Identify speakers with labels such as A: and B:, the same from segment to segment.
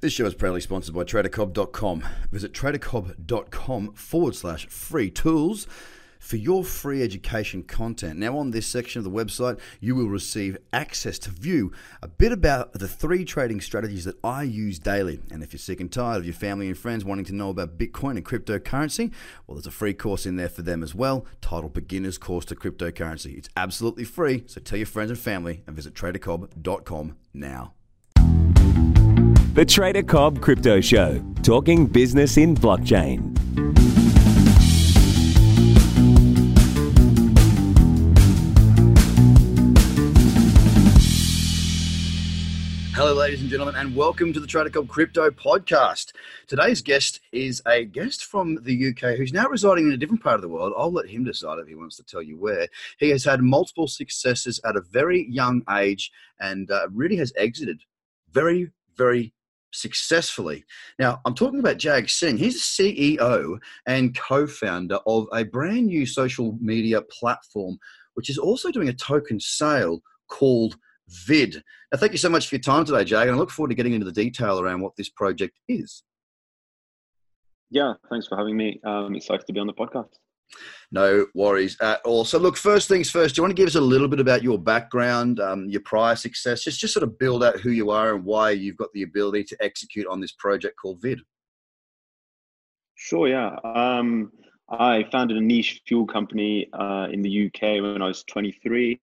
A: This show is proudly sponsored by TraderCobb.com. Visit TraderCobb.com forward slash free tools for your free education content. Now, on this section of the website, you will receive access to view a bit about the three trading strategies that I use daily. And if you're sick and tired of your family and friends wanting to know about Bitcoin and cryptocurrency, well, there's a free course in there for them as well, titled Beginner's Course to Cryptocurrency. It's absolutely free, so tell your friends and family and visit TraderCobb.com now.
B: The Trader Cobb Crypto Show, talking business in blockchain.
A: Hello, ladies and gentlemen, and welcome to the Trader Cobb Crypto Podcast. Today's guest is a guest from the UK who's now residing in a different part of the world. I'll let him decide if he wants to tell you where. He has had multiple successes at a very young age and uh, really has exited very, very successfully. Now, I'm talking about Jag Singh. He's the CEO and co founder of a brand new social media platform, which is also doing a token sale called Vid. Now, thank you so much for your time today, Jag, and I look forward to getting into the detail around what this project is.
C: Yeah, thanks for having me. I'm excited to be on the podcast.
A: No worries at all. So, look, first things first, do you want to give us a little bit about your background, um, your prior success, just, just sort of build out who you are and why you've got the ability to execute on this project called Vid?
C: Sure, yeah. Um, I founded a niche fuel company uh, in the UK when I was 23.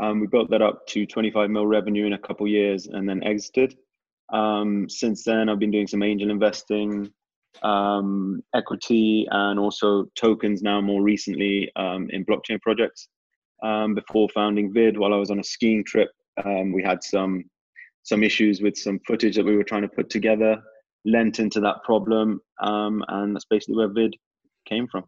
C: Um, we built that up to 25 mil revenue in a couple years and then exited. Um, since then, I've been doing some angel investing, um, equity, and also tokens now more recently um, in blockchain projects. Um, before founding Vid, while I was on a skiing trip, um, we had some some issues with some footage that we were trying to put together, lent into that problem, and that's basically where Vid came from.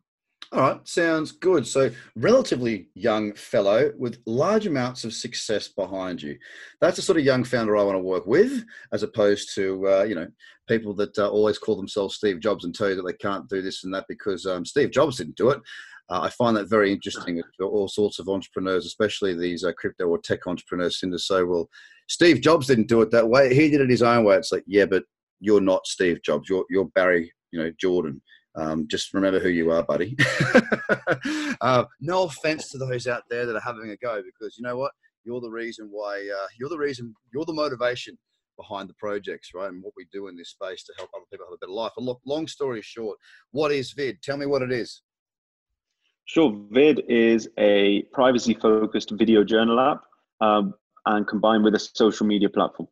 A: All right, sounds good. So, relatively young fellow with large amounts of success behind you. That's the sort of young founder I want to work with, as opposed to uh, you know people that uh, always call themselves Steve Jobs and tell you that they can't do this and that because um, Steve Jobs didn't do it. Uh, I find that very interesting. All sorts of entrepreneurs, especially these uh, crypto or tech entrepreneurs, seem to say, "Well, Steve Jobs didn't do it that way. He did it his own way." It's like, yeah, but you're not Steve Jobs. You're you're Barry, you know, Jordan. Um, just remember who you are, buddy. uh, no offense to those out there that are having a go, because you know what? You're the reason why. Uh, you're the reason. You're the motivation behind the projects, right? And what we do in this space to help other people have a better life. But look, long story short, what is Vid? Tell me what it is.
C: Sure. Vid is a privacy-focused video journal app, um, and combined with a social media platform.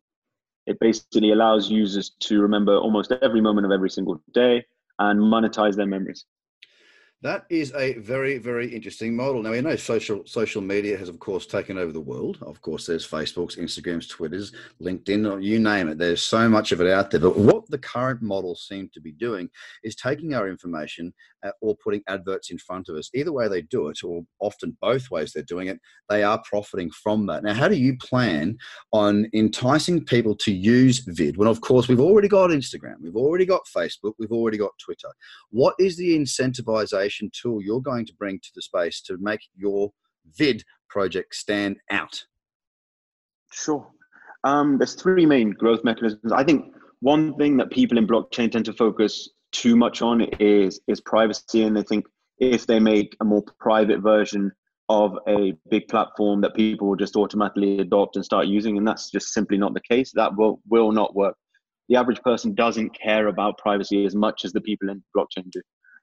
C: It basically allows users to remember almost every moment of every single day and monetize their memories.
A: That is a very, very interesting model. Now we know social social media has, of course, taken over the world. Of course, there's Facebooks, Instagrams, Twitters, LinkedIn, you name it. There's so much of it out there. But what the current models seem to be doing is taking our information uh, or putting adverts in front of us. Either way they do it, or often both ways they're doing it, they are profiting from that. Now, how do you plan on enticing people to use Vid when, of course, we've already got Instagram, we've already got Facebook, we've already got Twitter? What is the incentivization? Tool you're going to bring to the space to make your vid project stand out?
C: Sure. Um, there's three main growth mechanisms. I think one thing that people in blockchain tend to focus too much on is is privacy, and they think if they make a more private version of a big platform that people will just automatically adopt and start using, and that's just simply not the case. That will will not work. The average person doesn't care about privacy as much as the people in blockchain do.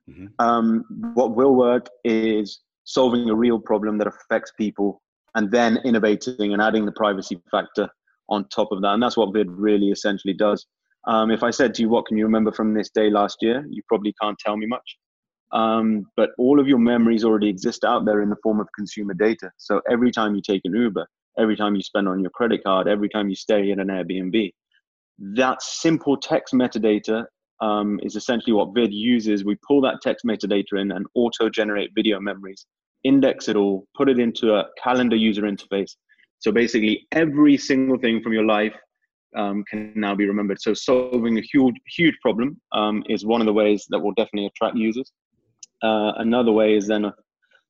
C: Mm-hmm. Um, what will work is solving a real problem that affects people and then innovating and adding the privacy factor on top of that. And that's what Vid really essentially does. Um, if I said to you, what can you remember from this day last year? You probably can't tell me much. Um, but all of your memories already exist out there in the form of consumer data. So every time you take an Uber, every time you spend on your credit card, every time you stay in an Airbnb, that simple text metadata um, is essentially what Vid uses. We pull that text metadata in and auto generate video memories, index it all, put it into a calendar user interface. So basically, every single thing from your life um, can now be remembered. So solving a huge, huge problem um, is one of the ways that will definitely attract users. Uh, another way is then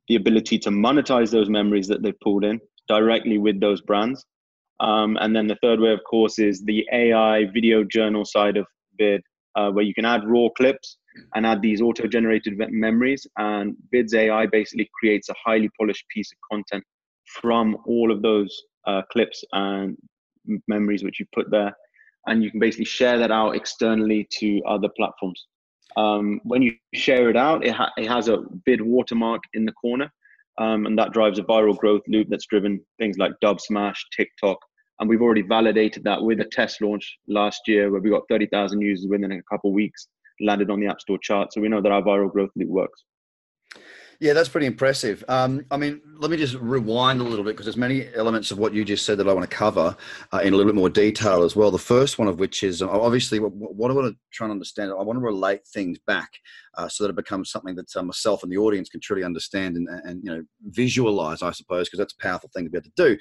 C: the ability to monetize those memories that they've pulled in directly with those brands. Um, and then the third way, of course, is the AI video journal side of Vid, uh, where you can add raw clips and add these auto-generated memories. And Vid's AI basically creates a highly polished piece of content from all of those uh, clips and memories which you put there, and you can basically share that out externally to other platforms. Um, when you share it out, it, ha- it has a Vid watermark in the corner, um, and that drives a viral growth loop that's driven things like Dubsmash, TikTok, and we've already validated that with a test launch last year where we got 30,000 users within a couple of weeks, landed on the App Store chart. So we know that our viral growth loop works.
A: Yeah, that's pretty impressive. Um, I mean, let me just rewind a little bit because there's many elements of what you just said that I want to cover uh, in a little bit more detail as well. The first one of which is uh, obviously what, I want to try and understand. I want to relate things back uh, so that it becomes something that uh, myself and the audience can truly understand and, and you know visualize, I suppose, because that's a powerful thing to be able to do.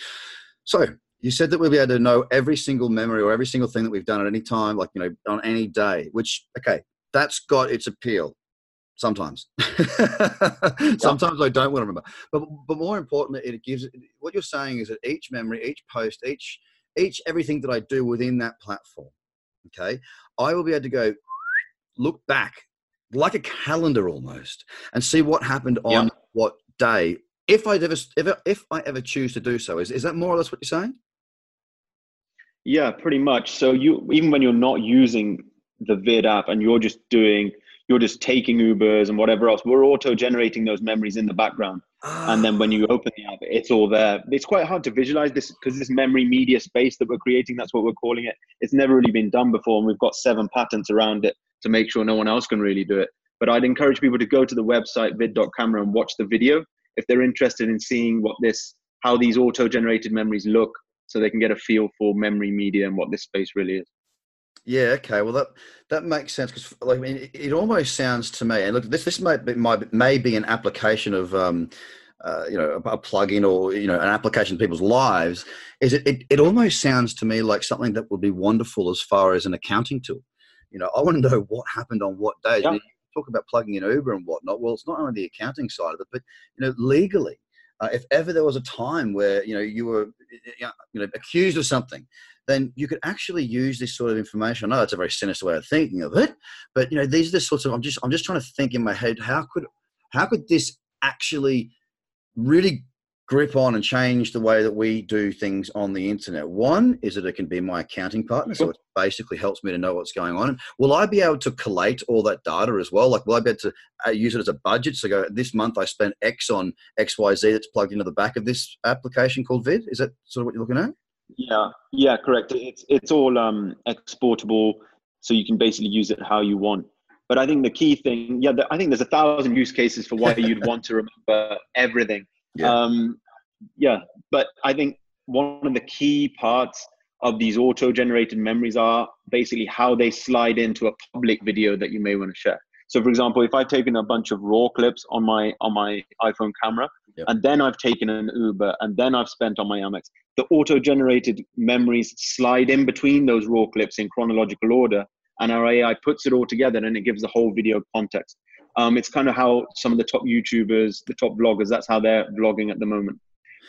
A: So you said that we'll be able to know every single memory or every single thing that we've done at any time, like you know, on any day. Which okay, that's got its appeal. Sometimes, sometimes I don't want to remember. But but more importantly, it gives what you're saying is that each memory, each post, each each everything that I do within that platform, okay, I will be able to go look back like a calendar almost and see what happened on yep. what day if I ever, if, if I ever choose to do so. Is, is that more or less what you're saying?
C: Yeah, pretty much. So you even when you're not using the Vid app and you're just doing you're just taking Ubers and whatever else, we're auto generating those memories in the background. And then when you ah. open the app, it's all there. It's quite hard to visualize this because this memory media space that we're creating, that's what we're calling it. It's never really been done before. And we've got seven patents around it to make sure no one else can really do it. But I'd encourage people to go to the website vid.camera and watch the video if they're interested in seeing what this, how these auto generated memories look so they can get a feel for memory media and what this space really is.
A: Yeah. Okay. Well, that that makes sense because, like, I mean, it, it, almost sounds to me, and look, this this might be, might may be an application of, um, uh, you know, a, a plugin or you know, an application to people's lives. Is it, it? It almost sounds to me like something that would be wonderful as far as an accounting tool. You know, I want to know what happened on what day. Yeah. I mean, talk about plugging in Uber and whatnot. Well, it's not only the accounting side of it, but you know, legally, uh, if ever there was a time where you know you were you know accused of something then you could actually use this sort of information. I know that's a very sinister way of thinking of it, but you know these are the sorts of I'm just I'm just trying to think in my head how could how could this actually really grip on and change the way that we do things on the internet. One is that it can be my accounting partner, so it basically helps me to know what's going on. Will I be able to collate all that data as well? Like, will I be able to uh, use it as a budget? So, go this month I spent X on X Y Z that's plugged into the back of this application called Vid. Is that sort of what you're looking at?
C: Yeah, yeah, correct. It's it's all um, exportable, so you can basically use it how you want. But I think the key thing, yeah, I think there's a thousand use cases for why you'd want to remember everything. Yeah. Um, yeah, but I think one of the key parts of these auto-generated memories are basically how they slide into a public video that you may want to share. So, for example, if I've taken a bunch of raw clips on my on my iPhone camera, yep. and then I've taken an Uber, and then I've spent on my Amex, the auto-generated memories slide in between those raw clips in chronological order, and our AI puts it all together, and it gives the whole video context. Um, it's kind of how some of the top YouTubers, the top vloggers, that's how they're vlogging at the moment.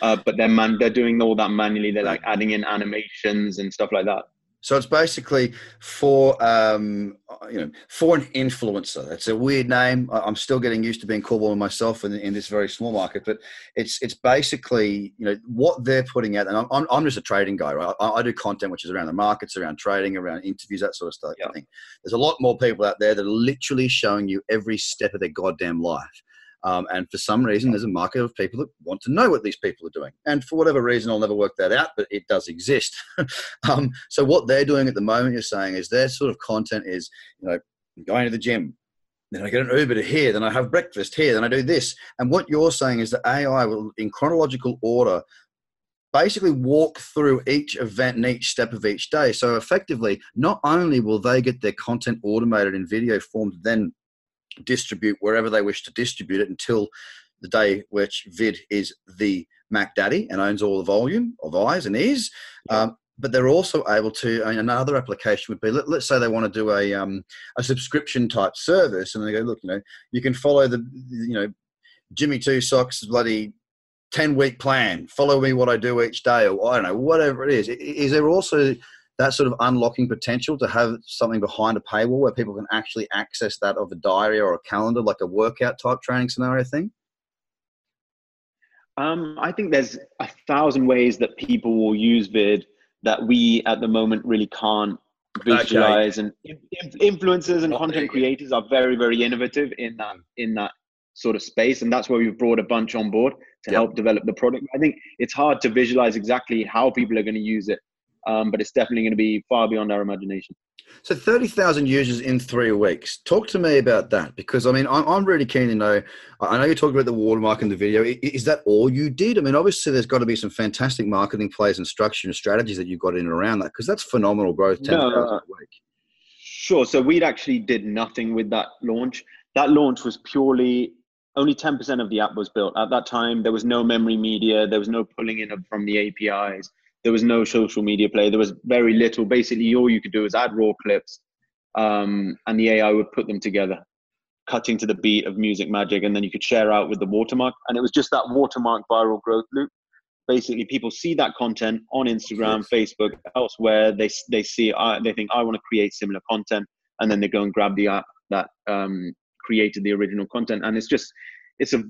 C: Uh, but they're man, they're doing all that manually. They're like adding in animations and stuff like that.
A: So it's basically for um, you know for an influencer. It's a weird name. I'm still getting used to being called one myself in, in this very small market, but it's it's basically you know what they're putting out. And I'm, I'm just a trading guy, right? I, I do content which is around the markets, around trading, around interviews, that sort of stuff. Yeah. I think there's a lot more people out there that are literally showing you every step of their goddamn life. Um, and for some reason, there's a market of people that want to know what these people are doing. And for whatever reason, I'll never work that out, but it does exist. um, so what they're doing at the moment, you're saying, is their sort of content is, you know, going to the gym, then I get an Uber to here, then I have breakfast here, then I do this. And what you're saying is that AI will, in chronological order, basically walk through each event and each step of each day. So effectively, not only will they get their content automated in video form, then distribute wherever they wish to distribute it until the day which Vid is the Mac Daddy and owns all the volume of eyes and ears. Um, but they're also able to. I mean, another application would be let, us say they want to do a um, a subscription type service, and they go, look, you know, you can follow the you know Jimmy Two Socks bloody 10 week plan, follow me what I do each day, or I don't know, whatever it is. Is there also that sort of unlocking potential to have something behind a paywall where people can actually access that of a diary or a calendar, like a workout type training scenario thing?
C: Um, I think there's a thousand ways that people will use vid that we at the moment really can't visualize okay. and influencers and content creators are very very innovative in that in that sort of space and that's why we've brought a bunch on board to yep. help develop the product i think it's hard to visualize exactly how people are going to use it um, but it's definitely going to be far beyond our imagination
A: so 30,000 users in three weeks. Talk to me about that because I mean, I'm, I'm really keen to know. I know you talked about the watermark in the video. Is that all you did? I mean, obviously, there's got to be some fantastic marketing plays and structure and strategies that you've got in and around that because that's phenomenal growth. 10,000 no, a week.
C: Sure. So we actually did nothing with that launch. That launch was purely only 10% of the app was built. At that time, there was no memory media, there was no pulling in from the APIs there was no social media play. There was very little. Basically, all you could do is add raw clips, um, and the AI would put them together, cutting to the beat of Music Magic, and then you could share out with the watermark. And it was just that watermark viral growth loop. Basically, people see that content on Instagram, Facebook, elsewhere. They they see uh, they think I want to create similar content, and then they go and grab the app that um, created the original content. And it's just it's a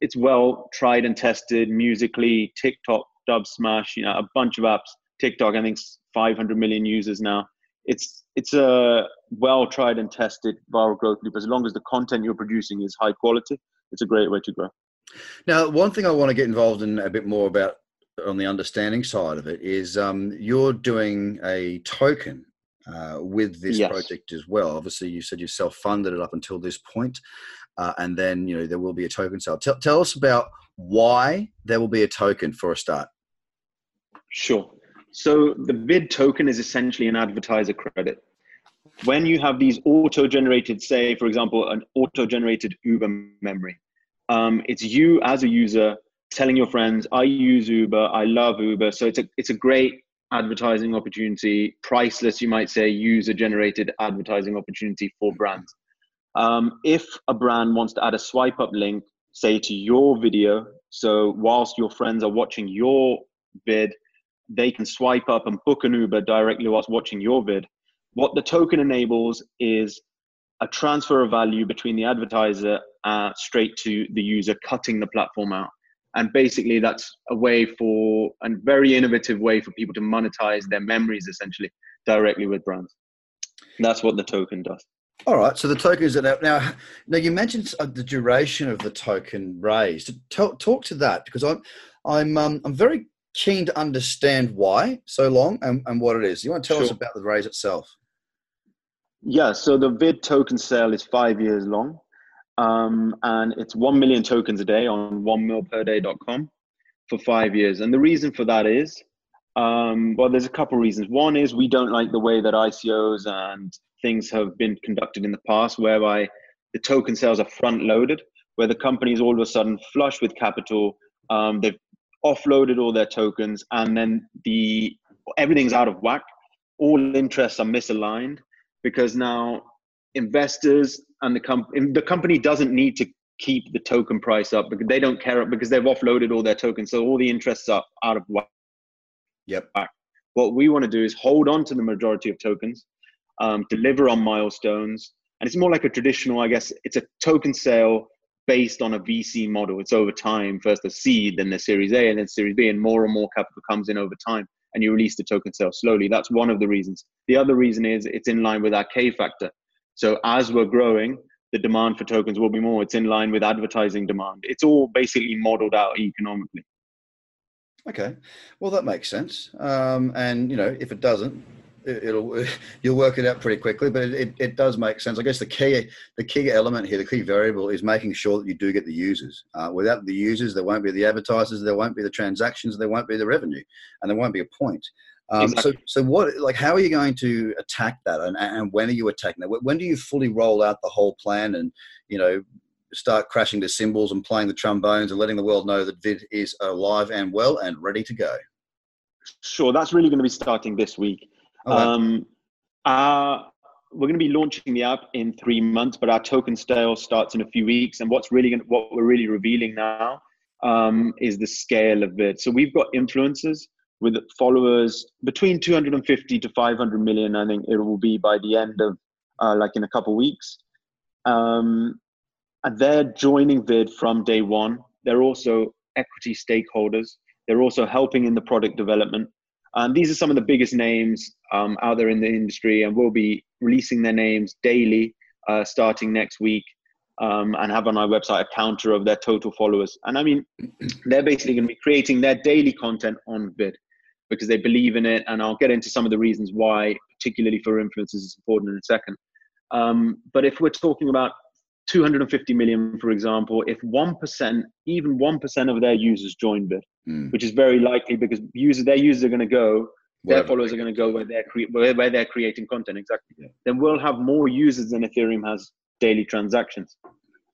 C: it's well tried and tested Musical.ly. TikTok Dubsmash, you know, a bunch of apps. TikTok, I think, 500 million users now. It's it's a well tried and tested viral growth loop. As long as the content you're producing is high quality, it's a great way to grow.
A: Now, one thing I want to get involved in a bit more about on the understanding side of it is um, you're doing a token uh, with this yes. project as well. Obviously, you said you self-funded it up until this point, uh, and then you know there will be a token sale. Tell, tell us about why there will be a token for a start.
C: Sure. So the vid token is essentially an advertiser credit. When you have these auto-generated, say, for example, an auto-generated Uber memory, um, it's you as a user telling your friends, "I use Uber, I love Uber." So it's a it's a great advertising opportunity, priceless, you might say, user-generated advertising opportunity for brands. Um, if a brand wants to add a swipe up link, say to your video, so whilst your friends are watching your vid, they can swipe up and book an Uber directly whilst watching your vid. What the token enables is a transfer of value between the advertiser uh, straight to the user, cutting the platform out. And basically, that's a way for a very innovative way for people to monetize their memories essentially directly with brands. That's what the token does.
A: All right. So the token is now. Now, now you mentioned uh, the duration of the token raised. Talk, talk to that because I'm, I'm, um, I'm very keen to understand why so long and, and what it is. You want to tell sure. us about the raise itself?
C: Yeah. So the vid token sale is five years long, um, and it's one million tokens a day on onemilperday.com for five years. And the reason for that is, um, well, there's a couple of reasons. One is we don't like the way that ICOs and things have been conducted in the past whereby the token sales are front loaded, where the company is all of a sudden flush with capital. Um, they've offloaded all their tokens, and then the everything's out of whack. All interests are misaligned because now investors and the company the company doesn't need to keep the token price up because they don't care because they've offloaded all their tokens, so all the interests are out of whack.
A: Yep.
C: What we want to do is hold on to the majority of tokens, um, deliver on milestones. And it's more like a traditional, I guess, it's a token sale based on a VC model. It's over time, first the seed, then the Series A, and then Series B, and more and more capital comes in over time. And you release the token sale slowly. That's one of the reasons. The other reason is it's in line with our K factor. So as we're growing, the demand for tokens will be more. It's in line with advertising demand. It's all basically modeled out economically.
A: Okay, well that makes sense. Um, and you know, if it doesn't, it'll you'll work it out pretty quickly but it, it, does make sense. I guess the key the key element here the key variable is making sure that you do get the users. Uh, without the users there won't be the advertisers there won't be the transactions there won't be the revenue and there won't be a point. Um, exactly. so so what like how are you going to attack that and, and when are you attacking that? When do you fully roll out the whole plan and you know start crashing the cymbals and playing the trombones and letting the world know that vid is alive and well and ready to go?
C: Sure that's really going to be starting this week Um, uh, we're going to be launching the app in three months, but our token sale starts in a few weeks. And what's really going what we're really revealing now um, is the scale of it. So we've got influencers with followers between 250 to 500 million. I think it will be by the end of uh, like in a couple weeks. Um, and they're joining Vid from day one. They're also equity stakeholders. They're also helping in the product development. And these are some of the biggest names um, out there in the industry, and we'll be releasing their names daily uh, starting next week um, and have on our website a counter of their total followers. And I mean, they're basically going to be creating their daily content on Vid because they believe in it. And I'll get into some of the reasons why, particularly for influencers, is important in a second. Um, but if we're talking about 250 million, for example, if 1%, even 1% of their users join Vid, mm. which is very likely because users, their users are going to go, their followers are going to go where they're, cre- where, where they're creating content, exactly. Yeah. Then we'll have more users than Ethereum has daily transactions.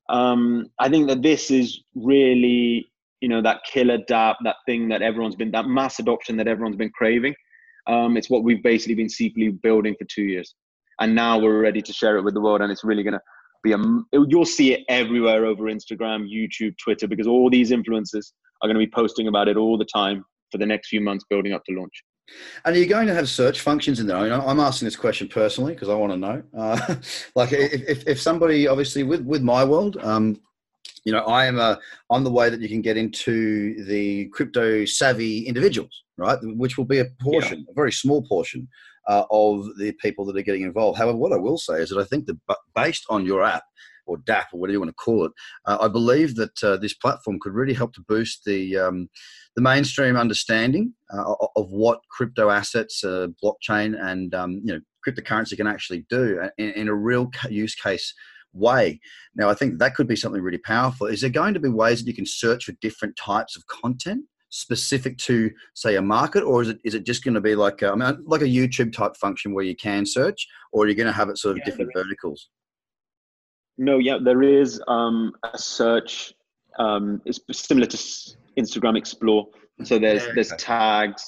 C: Um, I think that this is really, you know, that killer dApp, that thing that everyone's been, that mass adoption that everyone's been craving. Um, it's what we've basically been secretly building for two years. And now we're ready to share it with the world. And it's really going to be a, you'll see it everywhere over Instagram, YouTube, Twitter, because all these influencers are going to be posting about it all the time for the next few months building up to launch.
A: And are you going to have search functions in there? I mean, I'm asking this question personally because I want to know. Uh, like, if, if somebody, obviously, with with my world, um, you know, I am a I'm the way that you can get into the crypto savvy individuals, right? Which will be a portion, yeah. a very small portion uh, of the people that are getting involved. However, what I will say is that I think that based on your app or DApp or whatever you want to call it, uh, I believe that uh, this platform could really help to boost the um, the mainstream understanding uh, of what crypto assets, uh, blockchain, and um, you know cryptocurrency can actually do in, in a real use case way. Now, I think that could be something really powerful. Is there going to be ways that you can search for different types of content specific to, say, a market, or is it is it just going to be like a, I mean, like a YouTube type function where you can search, or are you going to have it sort of yeah, different verticals?
C: No, yeah, there is um, a search. Um, it's similar to Instagram Explore. So there's yeah, there's tags.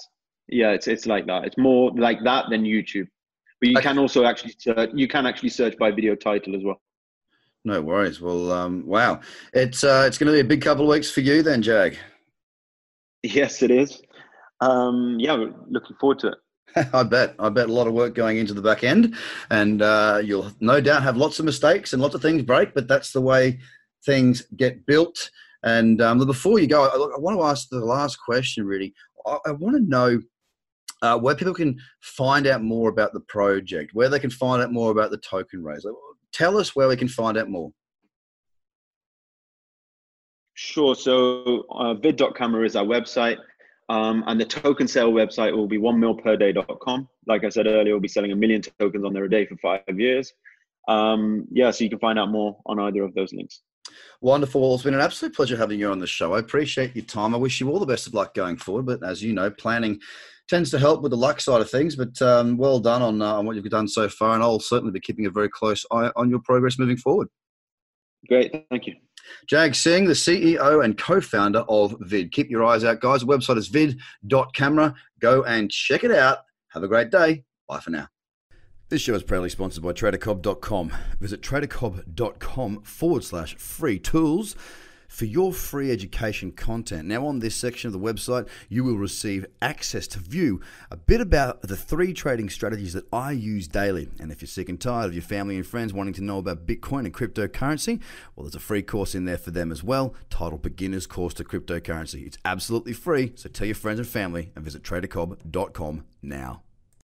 C: Yeah, it's it's like that. It's more like that than YouTube. But you okay. can also actually search, you can actually search by video title as well.
A: No worries. Well, um, wow, it's uh, it's going to be a big couple of weeks for you then, Jag.
C: Yes, it is. Um, yeah, looking forward to it.
A: I bet. I bet a lot of work going into the back end, and uh, you'll no doubt have lots of mistakes and lots of things break. But that's the way things get built. And um, before you go, I, I, want to ask the last question. Really, I, I want to know uh, where people can find out more about the project, where they can find out more about the token raise. Tell us where we can find out more.
C: Sure. So uh, vid.camera is our website. Um, and the token sale website will be onemilperday.com. Like I said earlier, we'll be selling a million tokens on there a day for five years. Um, yeah, so you can find out more on either of those links.
A: Wonderful. Well, it's been an absolute pleasure having you on the show. I appreciate your time. I wish you all the best of luck going forward. But as you know, planning tends to help with the luck side of things. But um, well done on, uh, on what you've done so far. And I'll certainly be keeping a very close eye on your progress moving forward.
C: Great. Thank you.
A: Jag Singh, the CEO and co founder of Vid. Keep your eyes out, guys. The website is vid.camera. Go and check it out. Have a great day. Bye for now. This show is proudly sponsored by TraderCobb.com. Visit TraderCobb.com forward slash free tools for your free education content. Now, on this section of the website, you will receive access to view a bit about the three trading strategies that I use daily. And if you're sick and tired of your family and friends wanting to know about Bitcoin and cryptocurrency, well, there's a free course in there for them as well, titled Beginner's Course to Cryptocurrency. It's absolutely free, so tell your friends and family and visit tradercobb.com now.